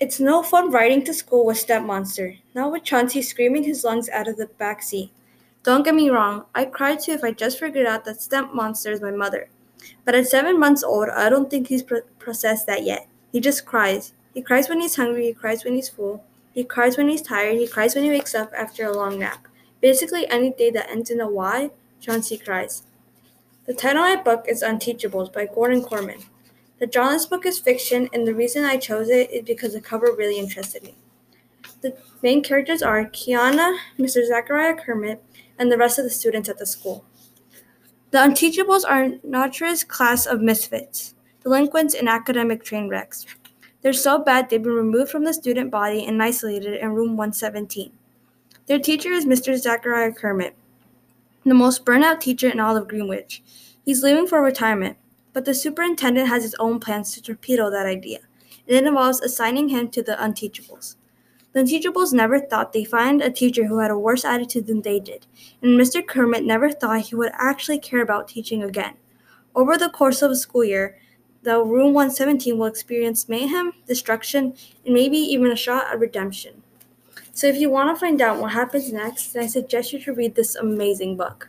It's no fun riding to school with Step Monster, not with Chauncey screaming his lungs out of the back seat. Don't get me wrong, I cried too if I just figured out that Step Monster is my mother. But at seven months old, I don't think he's pro- processed that yet. He just cries. He cries when he's hungry, he cries when he's full, he cries when he's tired, he cries when he wakes up after a long nap. Basically, any day that ends in a Y, Chauncey cries. The title of my book is Unteachables by Gordon Korman. The Johnless book is fiction, and the reason I chose it is because the cover really interested me. The main characters are Kiana, Mr. Zachariah Kermit, and the rest of the students at the school. The Unteachables are Nautra's class of misfits, delinquents, and academic train wrecks. They're so bad they've been removed from the student body and isolated in room 117. Their teacher is Mr. Zachariah Kermit, the most burnout teacher in all of Greenwich. He's leaving for retirement, but the superintendent has his own plans to torpedo that idea, and it involves assigning him to the Unteachables. The Unteachables never thought they'd find a teacher who had a worse attitude than they did, and Mr. Kermit never thought he would actually care about teaching again. Over the course of a school year, the Room 117 will experience mayhem, destruction, and maybe even a shot at redemption. So if you want to find out what happens next, I suggest you to read this amazing book.